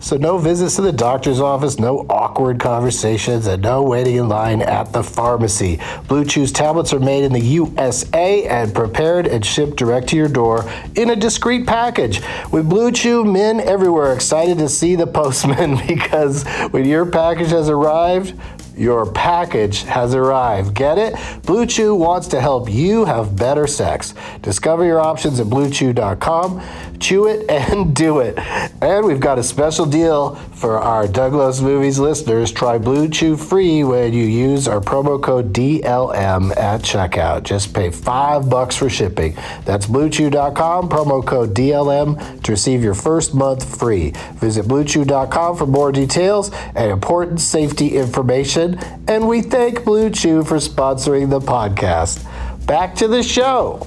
so no visits to the doctor's office, no awkward conversations, and no waiting in line at the pharmacy. Blue Chew's tablets are made in the USA and prepared and shipped direct to your door in a discreet package. With Blue Chew, men everywhere excited to see the postman because when your package has arrived, your package has arrived. Get it? Blue Chew wants to help you have better sex. Discover your options at bluechew.com. Chew it and do it. And we've got a special deal for our Douglas Movies listeners. Try Blue Chew free when you use our promo code DLM at checkout. Just pay five bucks for shipping. That's bluechew.com, promo code DLM to receive your first month free. Visit bluechew.com for more details and important safety information. And we thank Blue Chew for sponsoring the podcast. Back to the show.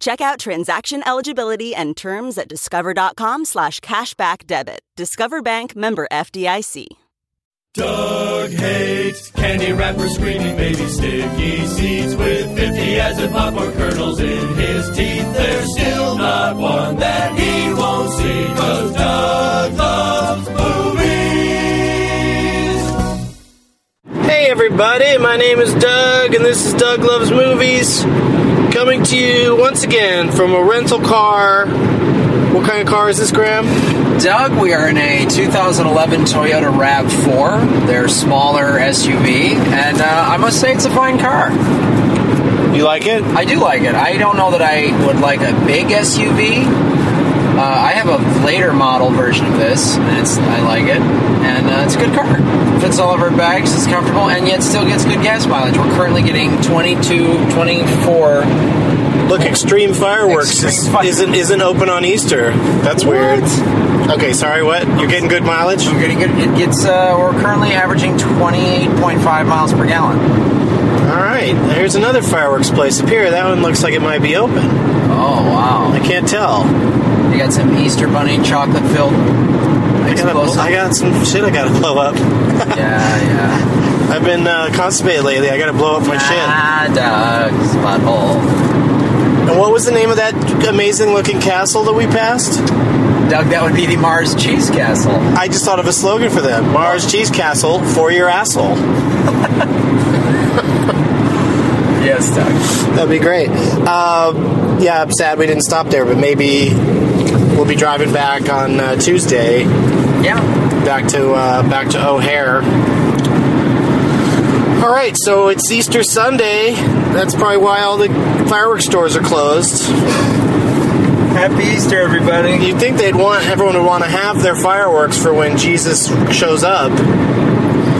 Check out transaction eligibility and terms at discover.com slash cashback debit. Discover Bank member FDIC. Doug hates candy wrappers, screaming baby sticky seeds with 50 as acid popcorn kernels in his teeth. There's still not one that he won't see, cause Doug loves Hey everybody, my name is Doug, and this is Doug Loves Movies. Coming to you once again from a rental car. What kind of car is this, Graham? Doug, we are in a 2011 Toyota RAV4. They're smaller SUV, and uh, I must say it's a fine car. You like it? I do like it. I don't know that I would like a big SUV. Uh, I have a later model version of this, and it's I like it, and uh, it's a good car. Fits all of our bags, it's comfortable, and yet still gets good gas mileage. We're currently getting 22, 24. Look, Extreme Fireworks Extreme isn't isn't open on Easter. That's weird. Okay, sorry. What? You're getting good mileage? We're getting good. It gets. Uh, we're currently averaging 28.5 miles per gallon. All right. There's another fireworks place up here. That one looks like it might be open. Oh wow! I can't tell. You got some Easter bunny chocolate filled I got. I got some shit I gotta blow up. yeah, yeah. I've been uh, constipated lately. I gotta blow up my shit. Ah, Doug's butthole. And what was the name of that amazing looking castle that we passed? Doug, that would be the Mars Cheese Castle. I just thought of a slogan for them Mars Cheese Castle for your asshole. Yes, Doug. That'd be great. Um, yeah, I'm sad we didn't stop there, but maybe we'll be driving back on uh, Tuesday Yeah. back to uh, back to O'Hare. All right, so it's Easter Sunday. That's probably why all the fireworks stores are closed. Happy Easter, everybody. You'd think they'd want everyone would want to have their fireworks for when Jesus shows up.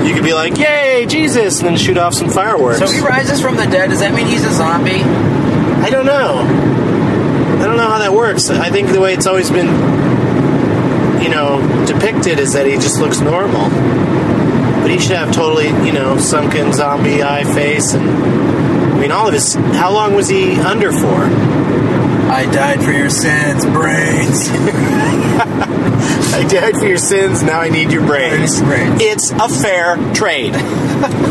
You could be like, "Yay, Jesus!" and then shoot off some fireworks. So he rises from the dead, does that mean he's a zombie? I don't know. I don't know how that works. I think the way it's always been, you know, depicted is that he just looks normal. But he should have totally, you know, sunken zombie eye face and. I mean, all of his. How long was he under for? I died for your sins, brains. I died for your sins, now I need your brains. Brains. It's a fair trade.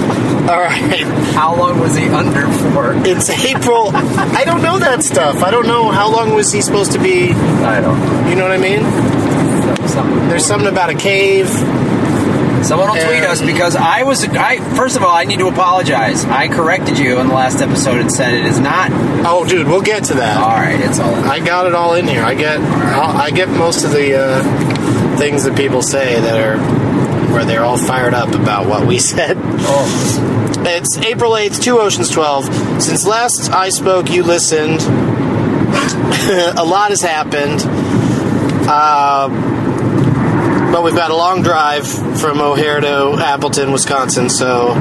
all right. How long was he under for? It's April. I don't know that stuff. I don't know how long was he supposed to be. I don't know. You know what I mean? Something. There's something about a cave. Someone will tweet us because I was. I first of all, I need to apologize. I corrected you in the last episode and said it is not. Oh, dude, we'll get to that. All right, it's all. I got it all in here. I get. I'll, I get most of the uh, things that people say that are where they're all fired up about what we said. Oh, It's April 8th, 2 Oceans 12. Since last I spoke, you listened. a lot has happened. Uh, but we've got a long drive from O'Hare to Appleton, Wisconsin. So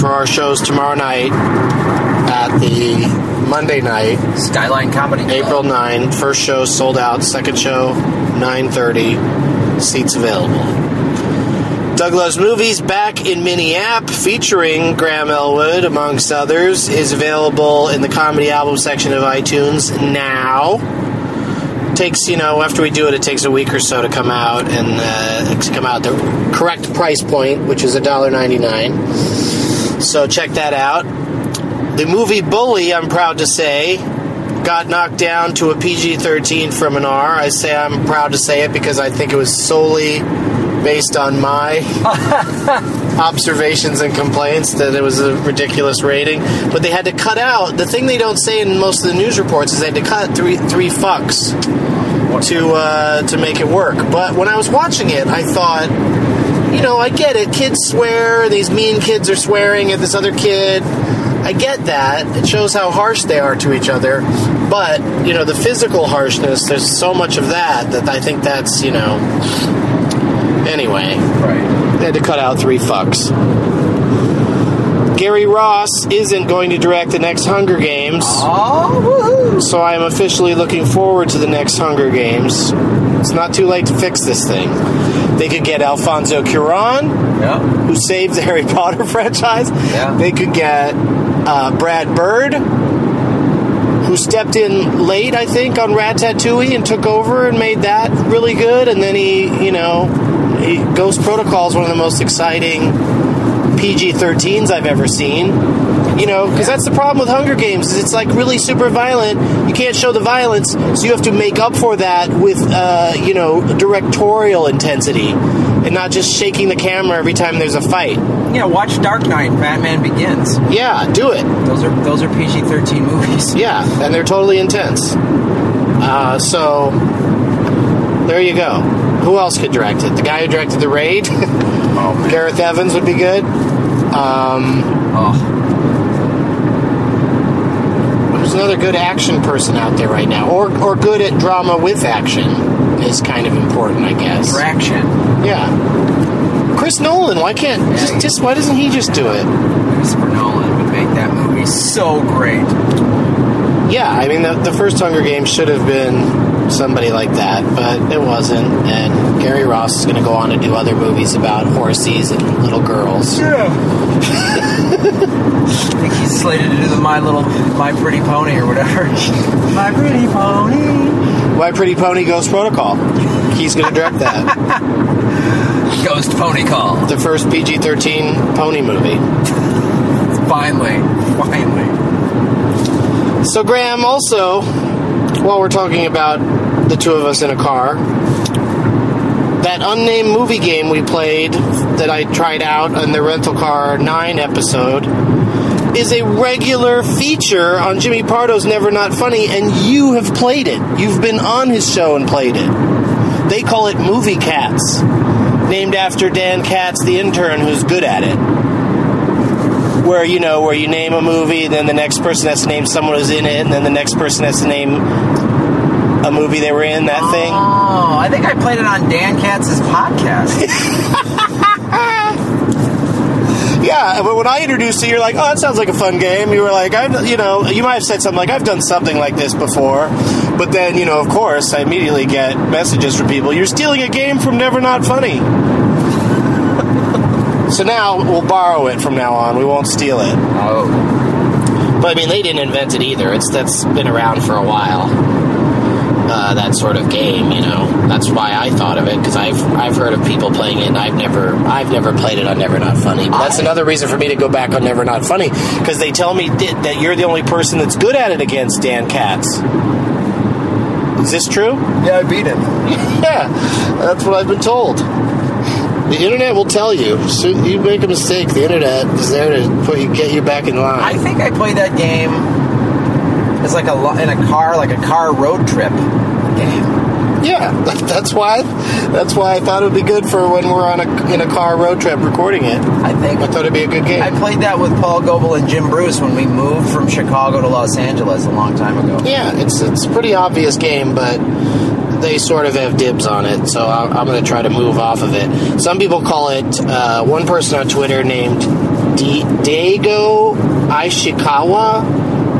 for our shows tomorrow night at the Monday night, Skyline Comedy Club. April 9, first show sold out, second show 9:30, seats available. Doug Loves Movies back in Minneap featuring Graham Elwood amongst others is available in the comedy album section of iTunes now. Takes you know after we do it, it takes a week or so to come out and uh, to come out the correct price point, which is $1.99. So check that out. The movie Bully, I'm proud to say, got knocked down to a PG 13 from an R. I say I'm proud to say it because I think it was solely based on my observations and complaints that it was a ridiculous rating. But they had to cut out the thing they don't say in most of the news reports is they had to cut three three fucks to uh, to make it work. But when I was watching it, I thought, you know, I get it. Kids swear. These mean kids are swearing at this other kid. I get that. It shows how harsh they are to each other. But, you know, the physical harshness, there's so much of that that I think that's, you know. Anyway, Right. they had to cut out three fucks. Gary Ross isn't going to direct the next Hunger Games. Oh! So I am officially looking forward to the next Hunger Games. It's not too late to fix this thing. They could get Alfonso Cuarón, Yeah. who saved the Harry Potter franchise. Yeah. They could get uh, Brad Bird, who stepped in late, I think, on Ratatouille and took over and made that really good. And then he, you know, Ghost Protocol is one of the most exciting PG 13s I've ever seen. You know, because that's the problem with Hunger Games is it's like really super violent. You can't show the violence, so you have to make up for that with, uh, you know, directorial intensity and not just shaking the camera every time there's a fight. Yeah, watch Dark Knight, Batman Begins. Yeah, do it. Those are those are PG thirteen movies. Yeah, and they're totally intense. Uh, so there you go. Who else could direct it? The guy who directed The Raid, Oh. Gareth Evans, would be good. Um, Oh, there's another good action person out there right now, or or good at drama with action is kind of important, I guess. Fraction. Yeah. Chris Nolan, why can't just, just why doesn't he just do it? Christopher Nolan would make that movie so great. Yeah, I mean the, the first Hunger Games should have been somebody like that, but it wasn't. And Gary Ross is going to go on to do other movies about horses and little girls. Yeah. I think he's slated to do the My Little My Pretty Pony or whatever. My Pretty Pony. My Pretty Pony Ghost Protocol. He's going to direct that. Ghost Pony Call. the first PG-13 pony movie. Finally. Finally. So Graham, also, while we're talking about the two of us in a car, that unnamed movie game we played that I tried out on the Rental Car 9 episode is a regular feature on Jimmy Pardo's Never Not Funny, and you have played it. You've been on his show and played it. They call it Movie Cats, named after Dan Katz, the intern who's good at it where you know where you name a movie, then the next person has to name someone who's in it, and then the next person has to name a movie they were in. That thing. Oh, I think I played it on Dan Katz's podcast. Yeah, but when I introduced it, you're like, "Oh, that sounds like a fun game." You were like, I've, you know, you might have said something like, I've done something like this before," But then, you know, of course, I immediately get messages from people, you're stealing a game from Never Not Funny. so now we'll borrow it from now on. We won't steal it. Oh, But I mean, they didn't invent it either. It's that's been around for a while. Uh, that sort of game, you know. That's why I thought of it because I've I've heard of people playing it. and I've never I've never played it on Never Not Funny. But that's another reason for me to go back on Never Not Funny because they tell me that that you're the only person that's good at it against Dan Katz. Is this true? yeah, I beat him. Yeah, that's what I've been told. The internet will tell you. So you make a mistake, the internet is there to put you, get you back in line. I think I played that game as like a in a car, like a car road trip game. Yeah, that's why. That's why I thought it would be good for when we're on a in a car road trip recording it. I think I thought it'd be a good game. I played that with Paul Goebel and Jim Bruce when we moved from Chicago to Los Angeles a long time ago. Yeah, it's it's a pretty obvious game, but they sort of have dibs on it, so I'm, I'm going to try to move off of it. Some people call it. Uh, one person on Twitter named D- Daigo Ishikawa,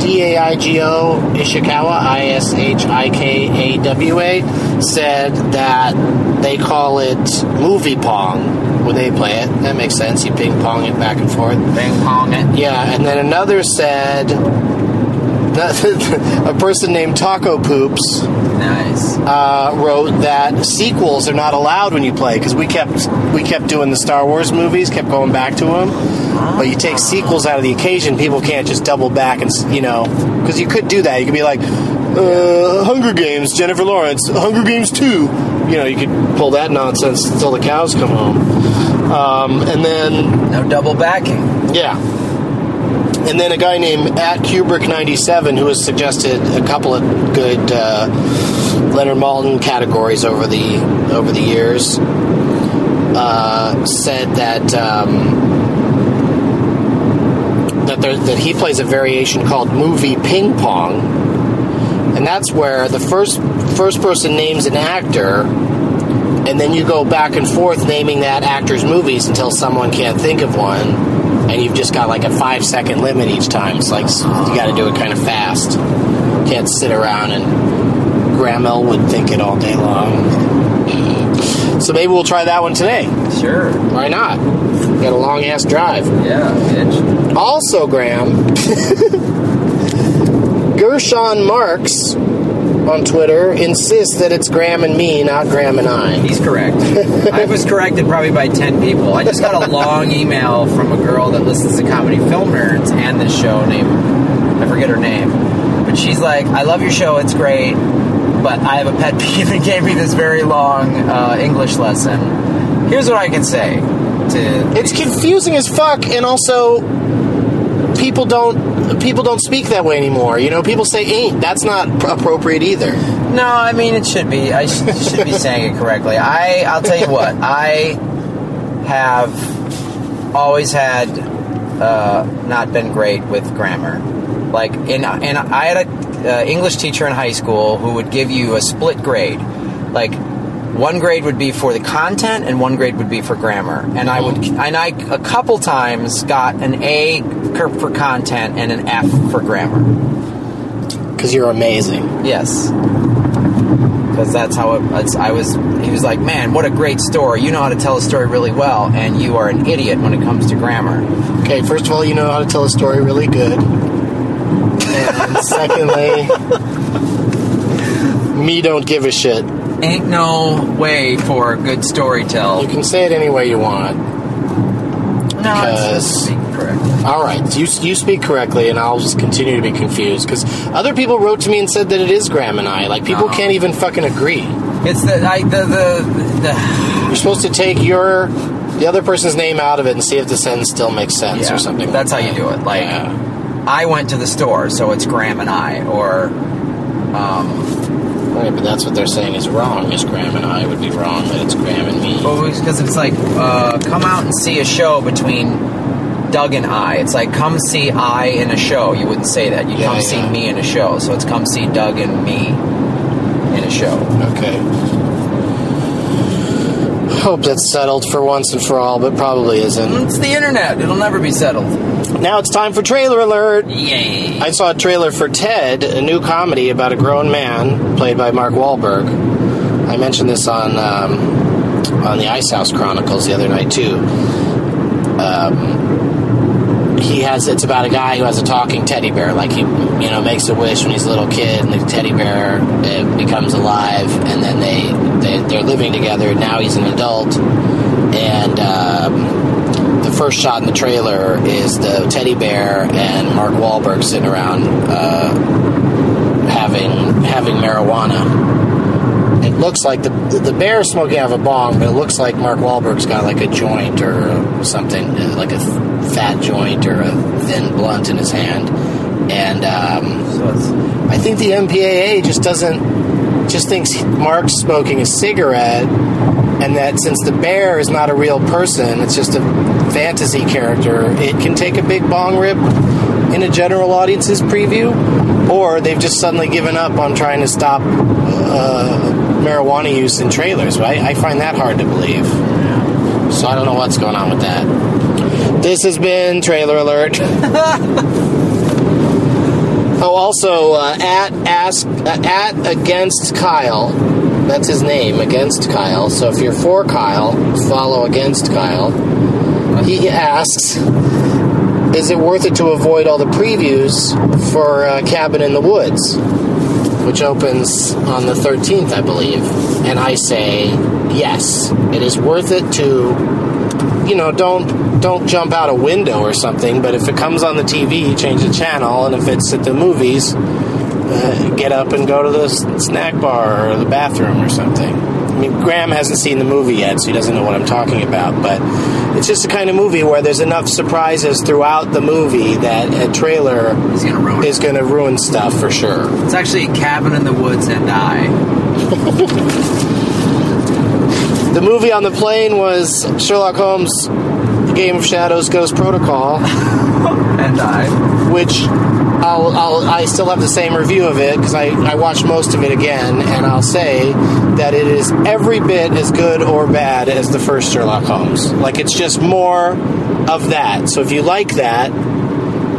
D A I G O Ishikawa, I S H I K A W A, said that they call it movie pong when they play it. That makes sense. You ping pong it back and forth. Ping pong it. Yeah, and then another said that a person named Taco Poops Nice. uh, wrote that sequels are not allowed when you play because we kept we kept doing the Star Wars movies, kept going back to them. But you take sequels out of the occasion, people can't just double back and you know because you could do that. You could be like uh, Hunger Games, Jennifer Lawrence, Hunger Games Two. You know, you could pull that nonsense until the cows come home. Um, and then No double backing. yeah. And then a guy named at Kubrick97 who has suggested a couple of good uh, Leonard Maltin categories over the over the years. Uh, said that um, that there, that he plays a variation called movie ping pong, and that's where the first first person names an actor, and then you go back and forth naming that actor's movies until someone can't think of one, and you've just got like a five second limit each time. It's like you got to do it kind of fast. Can't sit around and Graham would think it all day long. So maybe we'll try that one today. Sure. Why not? Got a long ass drive. Yeah, bitch. Also, Graham, Gershon Marks on Twitter insists that it's Graham and me, not Graham and I. He's correct. I was corrected probably by 10 people. I just got a long email from a girl that listens to Comedy Film Nerds and this show named, I forget her name, but she's like, I love your show, it's great, but I have a pet peeve and gave me this very long uh, English lesson. Here's what I can say to. It's confusing as fuck, and also people don't people don't speak that way anymore. You know, people say ain't. That's not pr- appropriate either. No, I mean it should be. I sh- should be saying it correctly. I I'll tell you what. I have always had uh, not been great with grammar. Like in and I had a uh, English teacher in high school who would give you a split grade. Like one grade would be for the content and one grade would be for grammar. And I would and I a couple times got an A for content and an F for grammar. Because you're amazing. Yes. Because that's how it, it's, I was. He was like, "Man, what a great story! You know how to tell a story really well, and you are an idiot when it comes to grammar." Okay, first of all, you know how to tell a story really good. And secondly, me don't give a shit. Ain't no way for a good story tell. You can say it any way you want. No, Because-. All right, you you speak correctly, and I'll just continue to be confused because other people wrote to me and said that it is Graham and I. Like people No. can't even fucking agree. It's the I, the, the the You're supposed to take your the other person's name out of it and see if the sentence still makes sense yeah, or something. That's like how you do it. Like Yeah. I went to the store, so it's Graham and I, or um, Right, but that's what they're saying is wrong. Is Graham and I would be wrong, but it's Graham and me. Well, because it's like uh, come out and see a show between Doug and I. It's like come see I in a show. You wouldn't say that. You Yeah, come yeah. see me in a show. So it's come see Doug and me in a show. Okay. hope that's settled for once and for all, but probably isn't. It's the internet. It'll never be settled. Now it's time for trailer alert. Yay. I saw a trailer for Ted, a new comedy about a grown man played by Mark Wahlberg. I mentioned this on um, on the Ice House Chronicles the other night too. Um, he has it's about a guy who has a talking teddy bear. Like he, you know, makes a wish when he's a little kid, and the teddy bear becomes alive, and then they, they they're living together. Now he's an adult, and. Um, the first shot in the trailer is the teddy bear and Mark Wahlberg sitting around uh, having having marijuana. It looks like the the bear is smoking out of a bong, but it looks like Mark Wahlberg's got like a joint or something, like a fat joint or a thin blunt in his hand. And um, I think the MPAA just doesn't just thinks Mark's smoking a cigarette, and that since the bear is not a real person, it's just a fantasy character. It can take a big bong rip in a general audience's preview, or they've just suddenly given up on trying to stop uh, marijuana use in trailers. Right? I find that hard to believe. So I don't know what's going on with that. This has been Trailer Alert. Oh, also uh, at ask uh, at against Kyle. That's his name, against Kyle. So if you're for Kyle, follow against Kyle. He asks, "Is it worth it to avoid all the previews for uh, Cabin in the Woods, which opens on the 13th, I believe?" And I say, "Yes, it is worth it to." You know, don't don't jump out a window or something. But if it comes on the TV, change the channel, and if it's at the movies, uh, get up and go to the snack bar or the bathroom or something. I mean, Graham hasn't seen the movie yet, so he doesn't know what I'm talking about. But it's just the kind of movie where there's enough surprises throughout the movie that a trailer gonna ruin is going to ruin stuff for sure. It's actually a cabin in the woods and I. The movie on the plane was Sherlock Holmes, Game of Shadows, Ghost Protocol. And I. which I'll, I'll I still have the same review of it because I, I watched most of it again, and I'll say that it is every bit as good or bad as the first Sherlock Holmes. Like it's just more of that. So if you like that,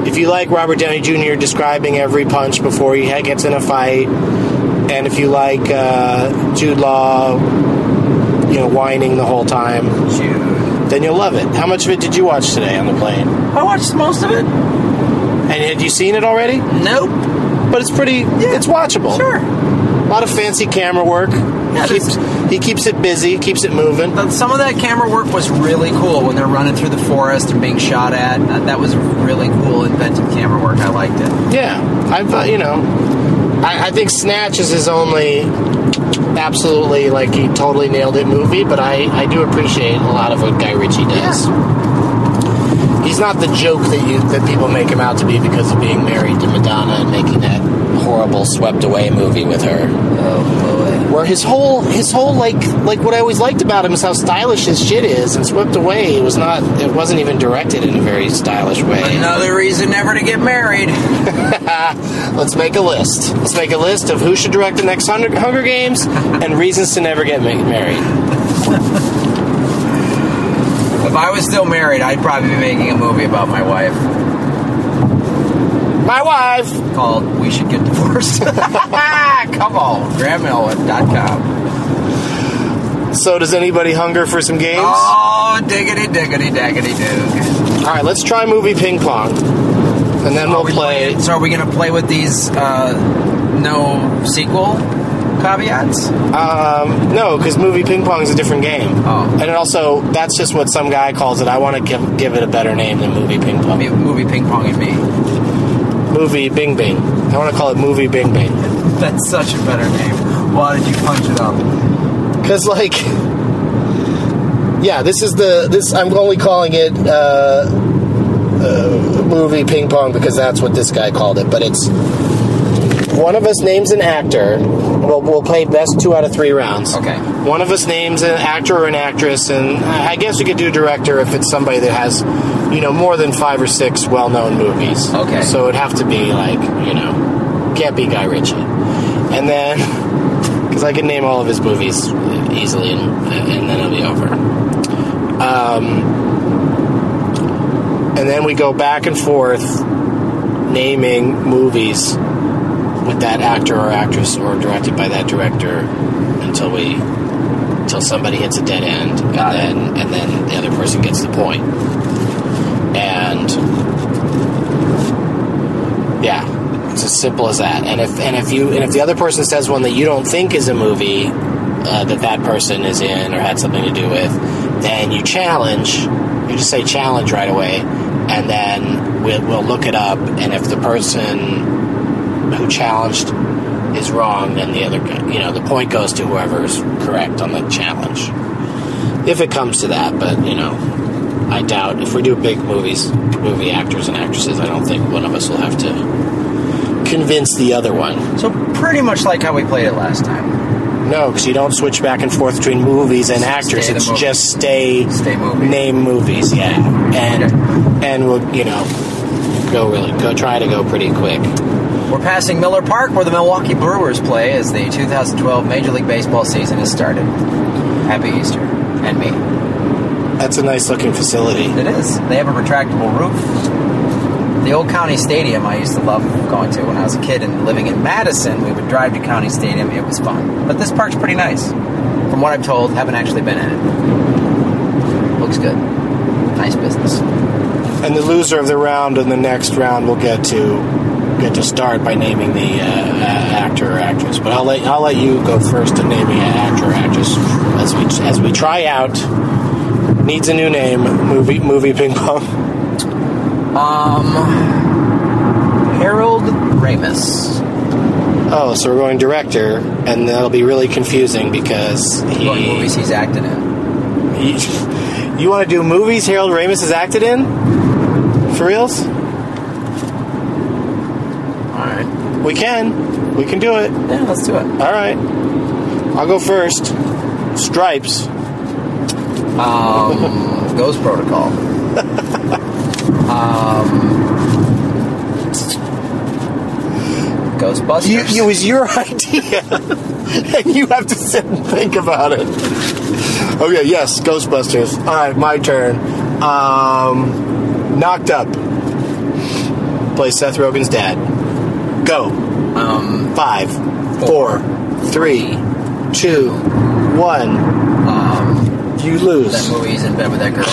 if you like Robert Downey Jr. describing every punch before he gets in a fight, and if you like uh, Jude Law, you know, whining the whole time, Jude. then you'll love it. How much of it did you watch today on the plane? I watched most of it. And had you seen it already? Nope. but it's pretty. It's watchable. Sure. A lot of fancy camera work. Yeah, he, keeps, he keeps it busy. Keeps it moving. But some of that camera work was really cool when they're running through the forest and being shot at. That, that was really cool, inventive camera work. I liked it. Yeah, I've uh, you know, I, I think Snatch is his only absolutely like he totally nailed it movie. But I I do appreciate a lot of what Guy Ritchie does. He's not the joke that you that people make him out to be because of being married to Madonna and making that horrible swept away movie with her. Oh where his whole his whole like like what I always liked about him is how stylish his shit is. And swept away. It was not it wasn't even directed in a very stylish way. Another reason never to get married. let's make a list. Let's make a list of who should direct the next Hunger, Hunger Games and reasons to never get married. If I was still married, I'd probably be making a movie about my wife my wife called We Should Get Divorced. Come on, GrahamMill.com. so does anybody hunger for some games Oh, diggity, diggity, daggity, doog. all right let's try movie ping pong and then we'll play So, are we going to play with these uh, no sequel caveats? um, no because movie ping pong is a different game Oh. and it also that's just what some guy calls it I want to give, give it a better name than movie ping pong Movie- Movie Ping Pong and Me. Movie Bing Bing. I want to call it movie Bing Bing That's such a better name. Why did you punch it up? because like, yeah, this is the this. I'm only calling it uh, uh, movie ping pong because that's what this guy called it. But it's one of us names an actor. We'll, we'll play best two out of three rounds. Okay. One of us names an actor or an actress, and I guess we could do director if it's somebody that has, you know, more than five or six well-known movies. Okay. So it'd have to be like, you know, can't be Guy Ritchie, and then because I can name all of his movies easily, and, and then it'll be over. Um, and then we go back and forth naming movies with that actor or actress or directed by that director until we until somebody hits a dead end and Got it. then and then the other person gets the point. point and yeah it's as simple as that and if and if you and if the other person says one that you don't think is a movie uh, that that person is in or had something to do with then you challenge you just say challenge right away and then we'll, we'll look it up and if the person who challenged is wrong then the other guy you know the point goes to whoever's correct on the challenge if it comes to that but you know i doubt if we do big movies movie actors and actresses i don't think one of us will have to convince the other one So pretty much like how we played it last time. no because you don't switch back and forth between movies and actors it's movie. just stay Stay movie. name movies yeah and and we'll you know go really go try to go pretty quick We're passing Miller Park where the Milwaukee Brewers play as the 2012 Major League Baseball season has started. Happy Easter. And me. that's a nice looking facility It is. They have a retractable roof. The old County Stadium I used to love going to when I was a kid and living in Madison. We would drive to County Stadium. It was fun. But this park's pretty nice. From what I'm told, haven't actually been in it. Looks good. Nice business. and the loser of the round and the next round will get to get to start by naming the uh, uh, actor or actress. But I'll let I'll let you go first to naming an actor or actress as we as we try out. Needs a new name. Movie movie ping pong. Um, Harold Ramis. Oh, so we're going director, and that'll be really confusing because he. What movies he's acted in? he you want to do movies Harold Ramis has acted in? For reals? All right. We can. We can do it. Yeah, let's do it. All right. I'll go first. Stripes. Um, Ghost Protocol. um, Ghostbusters. You, it was your idea, and you have to sit and think about it. Okay, yes, Ghostbusters. All right, my turn. Um, knocked up. Play Seth Rogen's dad. Go. um, Five, four, three, two, one. um, You lose. that movie he's in bed with that girl,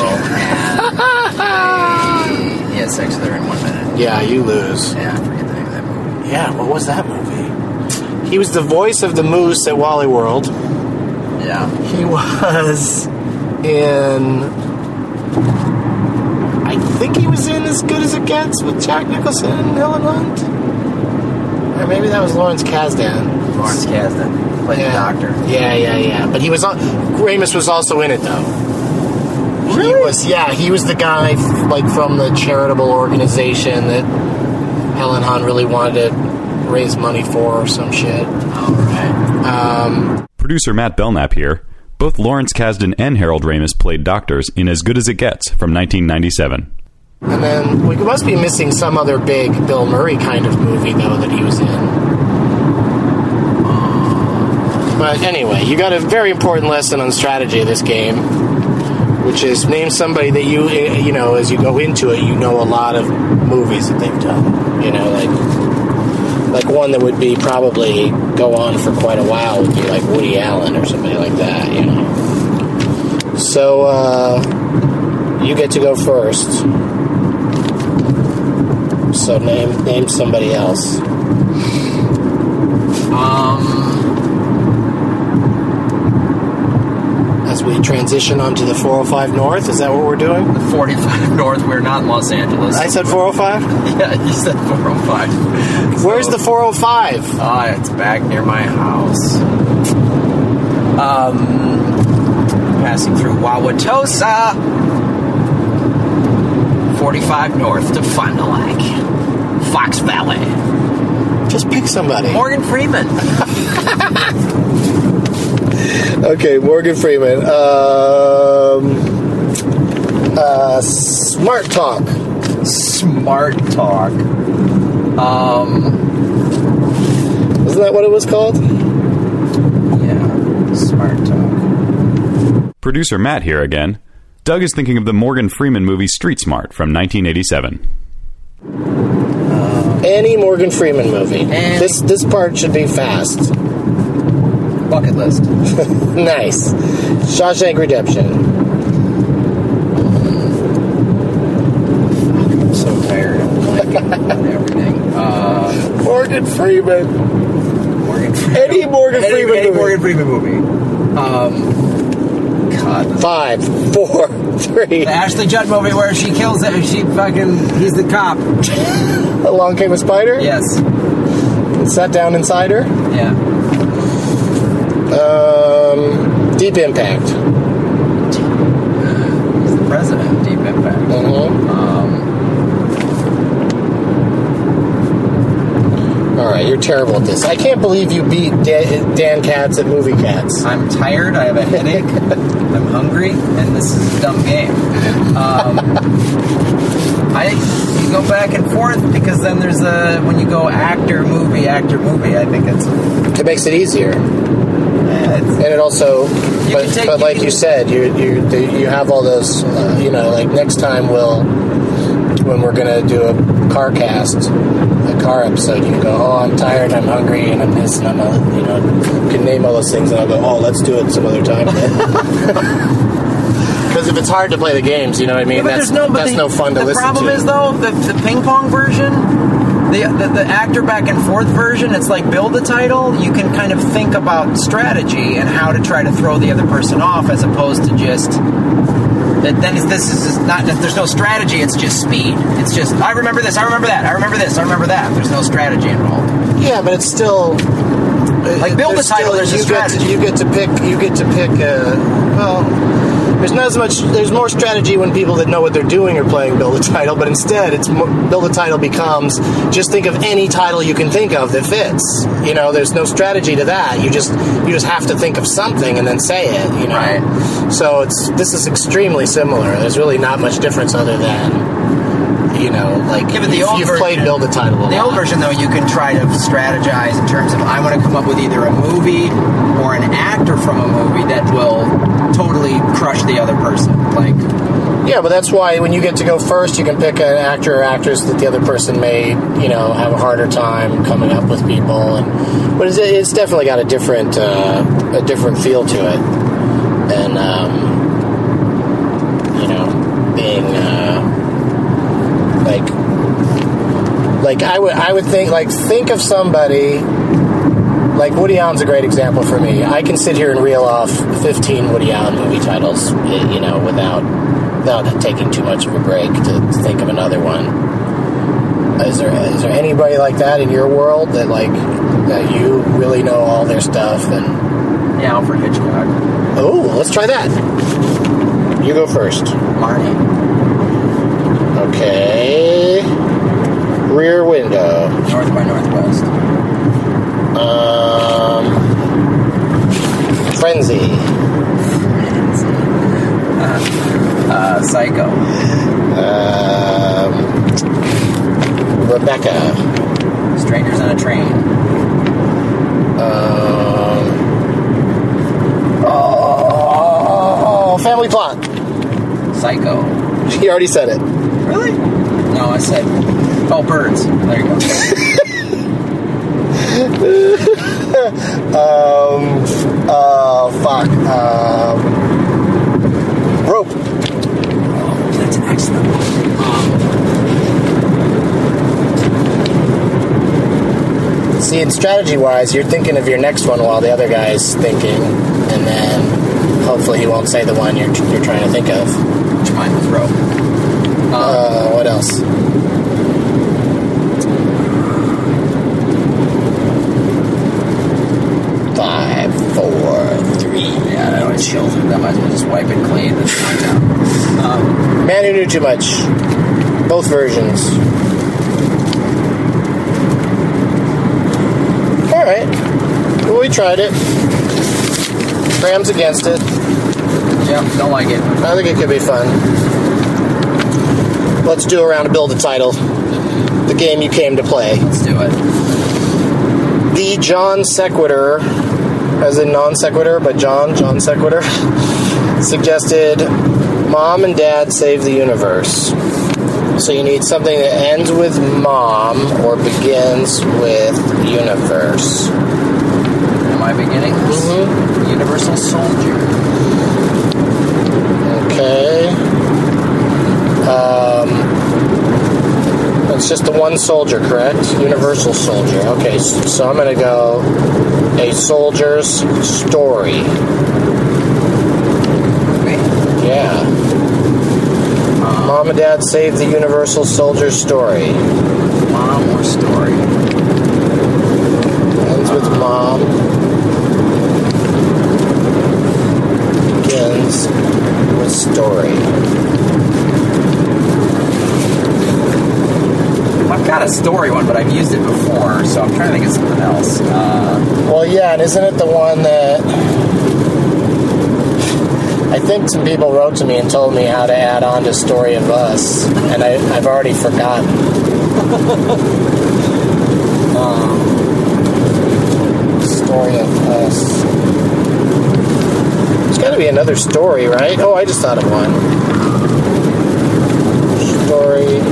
and he had sex with her in one minute. Yeah, you lose. Yeah, I forget the name of that movie. Yeah, what was that movie? He was the voice of the moose at Wally World. Yeah. He was in. I think he was in As Good as It Gets with Jack Nicholson and Helen Hunt. Or maybe that was Lawrence Kasdan. Lawrence Kasdan played the doctor. Yeah, yeah, yeah. But he was on. Ramis was also in it though. He was, yeah, he was the guy f- like from the charitable organization that Helen Hunt really wanted to raise money for or some shit. All right. Um, Producer Matt Belknap here. Both Lawrence Kasdan and Harold Ramis played doctors in As Good as It Gets from 1997. And then we must be missing some other big Bill Murray kind of movie, though, that he was in. But anyway, you got a very important lesson on strategy of this game, which is name somebody that you, eh, you know, as you go into it, you know a lot of movies that they've done. You know, like like one that would be probably go on for quite a while would be like Woody Allen or somebody like that. You know. So uh, you get to go first. So name name somebody else. Um, As we transition onto the 405 North, is that what we're doing? the 45 North. We're not in Los Angeles. I said 405. yeah, you said 405. Where's the 405? Ah, it's back near my house. Um, passing through Wauwatosa. 45 north to Fond du Lac. Fox Valley. Just pick somebody. Morgan Freeman. Okay, Morgan Freeman. Um, uh, Smart Talk. Smart Talk. Um, Isn't that what it was called? yeah, Smart Talk. Producer Matt here again. Doug is thinking of the Morgan Freeman movie Street Smart from 1987. Any Morgan Freeman movie. Any- This this part should be fast. Bucket list. Nice. Shawshank Redemption. I'm so tired of blanking everything. Uh, Morgan Freeman. Morgan Freeman. Any Morgan Freeman any movie. Morgan Freeman movie. Um, God. Five, four, three. The Ashley Judd movie where she kills it. She fucking. He's the cop. Along came a spider. Yes. And Sat down inside her. Yeah. Um, Deep Impact. He's the president. Deep Impact. Mhm. Um, All right, you're terrible at this. I can't believe you beat Dan, Dan Katz at Movie Cats. I'm tired. I have a headache. Hungry, and this is a dumb game. Um, I you go back and forth because then there's a when you go actor movie actor movie. I think it's, It makes it easier, and eh, it also. But, take- but you like can- you said, you you you have all those. Uh, you know, like next time we'll when we're gonna do a car cast, car episode, you can go, oh, I'm tired, I'm hungry, and I'm this, and I'm a, you know, can name all those things, and I'll go, oh, let's do it some other time. Because if it's hard to play the games, you know what I mean. Yeah, that's no, that's the, no fun to listen to. the problem is though the, the ping pong version, the, the the actor back and forth version. It's like build a title. You can kind of think about strategy and how to try to throw the other person off, as opposed to just. That- Then this is not. There's no strategy. It's just speed. It's just I remember this. I remember that. I remember this. I remember that. There's no strategy involved. Yeah, but it's still Like, build a title, there's a you get to, strategy. you get to pick. You get to pick. Uh, well, there's not as much. There's more strategy when people that know what they're doing are playing build a title. But instead, it's build a title becomes just think of any title you can think of that fits. You know, there's no strategy to that. You just you just have to think of something and then say it. You know. Right. So it's this is extremely similar. There's really not much difference other than. You know, like Yeah, the you've, version- played build a title. A The old version, though, you can try to strategize in terms of I want to come up with either a movie or an actor from a movie that will totally crush the other person. Like, Yeah, but that's why when you get to go first, you can pick an actor or actress that the other person may, you know, have a harder time coming up with people, and but it's, it's definitely got a different uh, a different feel to it, and um, you know, being uh, like like I would I would think like think of somebody like Woody Allen's a great example for me. I can sit here and reel off 15 Woody Allen movie titles, you know, without without taking too much of a break to, to think of another one. Is there is there anybody like that in your world that like that you really know all their stuff and yeah, Alfred Hitchcock, oh, let's try that. You go first. Marnie, Okay. Rear Window. North by Northwest, Um, Frenzy. uh, Psycho, Um, Rebecca. Strangers on a Train, Um, oh, Family Plot. Psycho. He already said it. Really? No, I said, oh, Birds. There you go. Um, uh, fuck. Um, rope. That's an excellent one. See, in strategy wise, you're thinking of your next one while the other guy's thinking, and then hopefully he won't say the one you're, you're trying to think of. Which mine was Rope. Uh, what else? Five, four, Yeah, that always chills me. That might as well just wipe it clean and knock down. Um, Man who knew too much. Both versions. All right. Well, we tried it. Graham's against it. yeah, don't like it. I think it could be fun. Let's do a round of build a title. The game you came to play. Let's do it. The John Sequitur, as a non sequitur, but John, John Sequitur, suggested Mom and Dad Save the Universe. So you need something that ends with mom or begins with universe. Am I beginning? Mm-hmm. Universal Soldier. Okay. Um, it's just the one soldier, correct? Universal soldier. Okay, so I'm going to go a soldier's story. Yeah. Mom and Dad save the Universal Soldier story. Mom or story? Ends with mom. Begins with story. Got a story one, but I've used it before, so I'm trying to think of something else. Uh, Well, yeah, and isn't it the one that I think some people wrote to me and told me how to add on to Story of Us, and I, I've already forgotten. um, story of Us. There's got to be another story, right? Oh, I just thought of one. Story.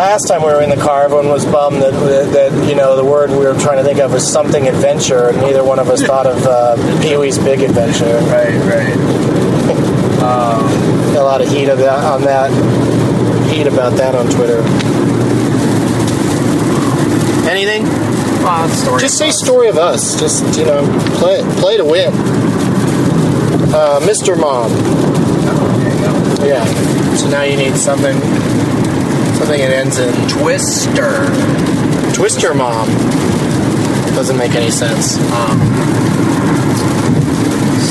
Last time we were in the car, everyone was bummed that, that, that you know the word we were trying to think of was something adventure, and neither one of us thought of uh, Pee Wee's Big Adventure. right, right. Got a lot of heat of that, on that heat about that on Twitter. Anything? Uh, story. Just say story of us. Just you know, play play to win. Uh, Mr. Mom. Yeah. So now you need something something that ends in Twister. Twister Mom. Doesn't make any sense. Um,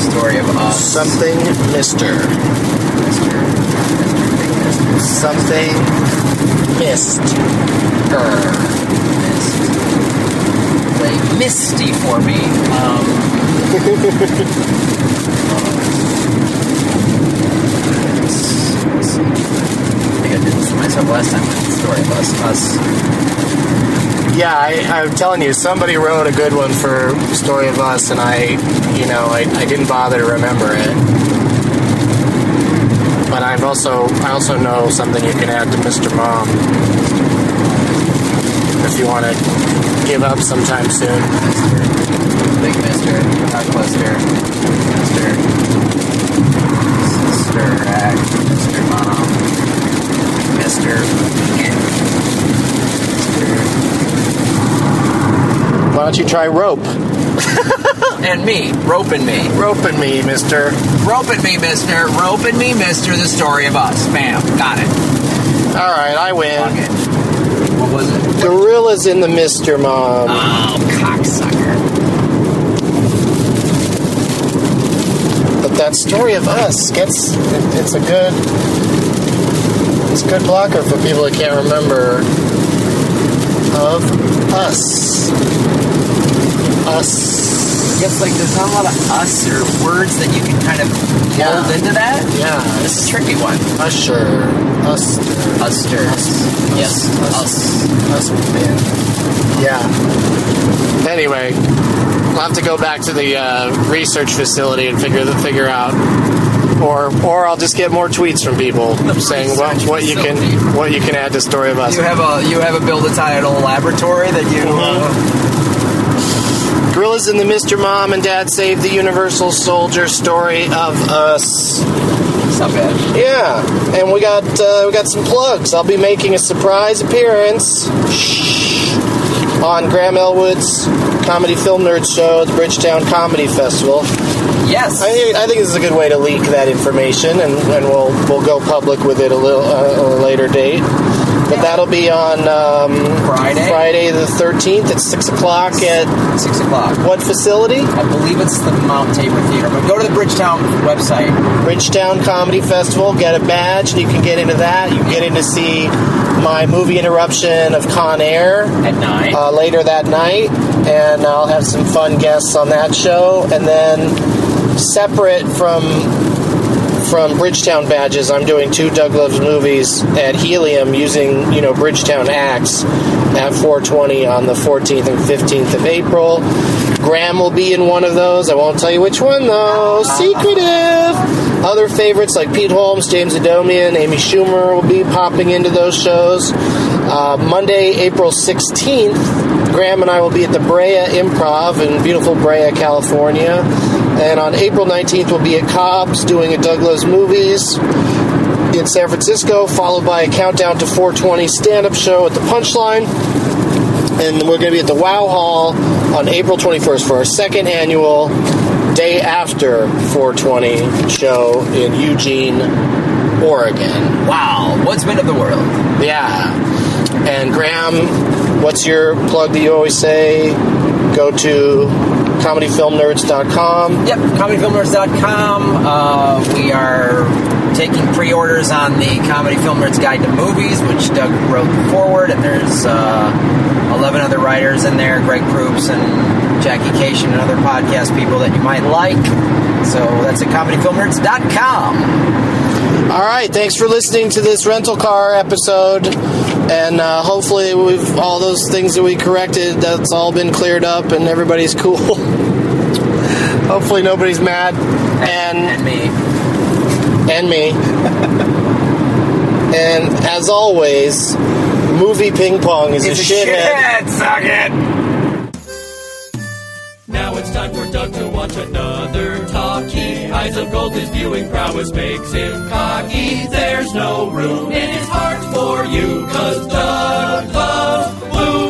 story of us. Something Mister. Something missed. Mist. Play Misty for me. Um, let's- let's see. I think I did this to myself last time with the story of us. Us. Yeah, I, I'm telling you, somebody wrote a good one for Story of Us, and I, you know, I, I didn't bother to remember it. But I've also, I also know something you can add to Mr. Mom if you want to give up sometime soon. Big Mister. Hot Cluster. Mister. Sister Act. Mister Mom. Mister. Why don't you try rope? And me. Roping me. Roping me, Mister. Roping me, mister. Roping me, mister. The story of us. Bam. Got it. All right, I win. What was it? Gorillas in the Mister Mom. Oh, cocksucker. But that story of us gets it, it's a good it's a good blocker for people that can't remember of us. Us. Yes, like there's not a lot of us or words that you can kind of Yeah. mold into that. Yeah. This is a tricky one. Usher. Us. Uster. Yes, us. Us band. Yeah. Anyway, I'll have to go back to the uh, research facility and figure figure out, or or I'll just get more tweets from people saying what, research what you can what you can add to story of us. You have a you have a build a title laboratory that you. Uh-huh. Gorillas in the Mr. Mom and Dad Save the Universal Soldier story of us. It's not bad. Yeah, and we got uh, we got some plugs. I'll be making a surprise appearance on Graham Elwood's Comedy Film Nerd Show at the Bridgetown Comedy Festival. Yes. I think, I think this is a good way to leak that information, and, and we'll we'll go public with it a little uh, a later date. But that'll be on um, Friday? Friday the thirteenth at six o'clock at Six o'clock. what facility? I believe it's the Mount Tabor Theater. But go to the Bridgetown website. Bridgetown Comedy Festival. Get a badge, and you can get into that. You can get in to see my movie interruption of Con Air At nine. uh, later that night, and I'll have some fun guests on that show. And then, separate from from Bridgetown badges. I'm doing two Doug Loves movies at Helium using, you know, Bridgetown acts at 420 on the 14th and 15th of April. Graham will be in one of those. I won't tell you which one though. Secretive. Other favorites like Pete Holmes, James Adomian, Amy Schumer will be popping into those shows. Uh, Monday, April 16th, Graham and I will be at the Brea Improv in beautiful Brea, California. And on April 19th, we'll be at Cobb's doing a Doug Loves Movies in San Francisco, followed by a countdown to 420 stand up show at the Punchline. And we're going to be at the Wow Hall on April 21st for our second annual day after 420 show in Eugene, Oregon. Wow, what's been of the world? Yeah. And Graham, what's your plug that you always say? Go to comedyfilmnerds.com. Yep, comedyfilmnerds.com. Uh, we are taking pre-orders on the Comedy Film Nerds Guide to Movies, which Doug wrote the forward, and there's uh, 11 other writers in there, Greg Proops and Jackie Kashian and other podcast people that you might like. So that's at comedyfilmnerds.com. All right, thanks for listening to this rental car episode, and uh, hopefully, we've all those things that we corrected. That's all been cleared up, and everybody's cool. hopefully, nobody's mad, and And me. and me. and as always, movie ping pong is It's a a shithead. shithead, suck it! It's time for Doug to watch another talkie. Eyes of gold, his viewing prowess makes him cocky. There's no room in his heart for you, cause Doug loves blue.